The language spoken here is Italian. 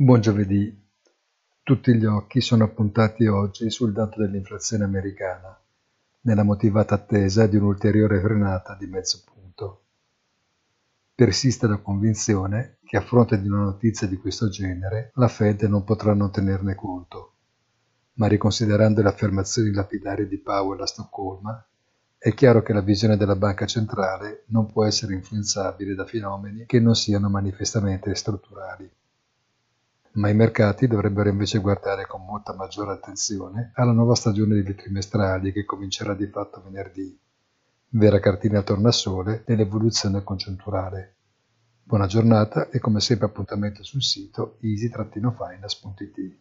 Buon giovedì. Tutti gli occhi sono puntati oggi sul dato dell'inflazione americana, nella motivata attesa di un'ulteriore frenata di mezzo punto. Persiste la convinzione che a fronte di una notizia di questo genere la Fed non potrà non tenerne conto, ma riconsiderando le affermazioni lapidarie di Powell a Stoccolma, è chiaro che la visione della banca centrale non può essere influenzabile da fenomeni che non siano manifestamente strutturali ma i mercati dovrebbero invece guardare con molta maggiore attenzione alla nuova stagione dei trimestrali che comincerà di fatto venerdì, vera cartina tornasole dell'evoluzione congiunturale. Buona giornata e come sempre appuntamento sul sito easy-finance.it.